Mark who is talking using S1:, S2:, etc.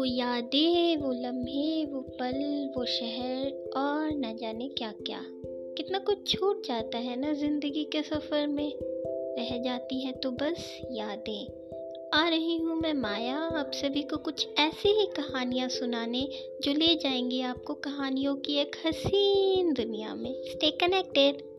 S1: वो यादें, वो लम्हे, वो पल, वो शहर और न जाने क्या क्या कितना कुछ छूट जाता है ना ज़िंदगी के सफ़र में। रह जाती हैं तो बस यादें। आ रही हूँ मैं माया, आप सभी को कुछ ऐसी ही कहानियाँ सुनाने। जो ले जाएँगी आपको कहानियों की एक हसीन दुनिया में। Stay connected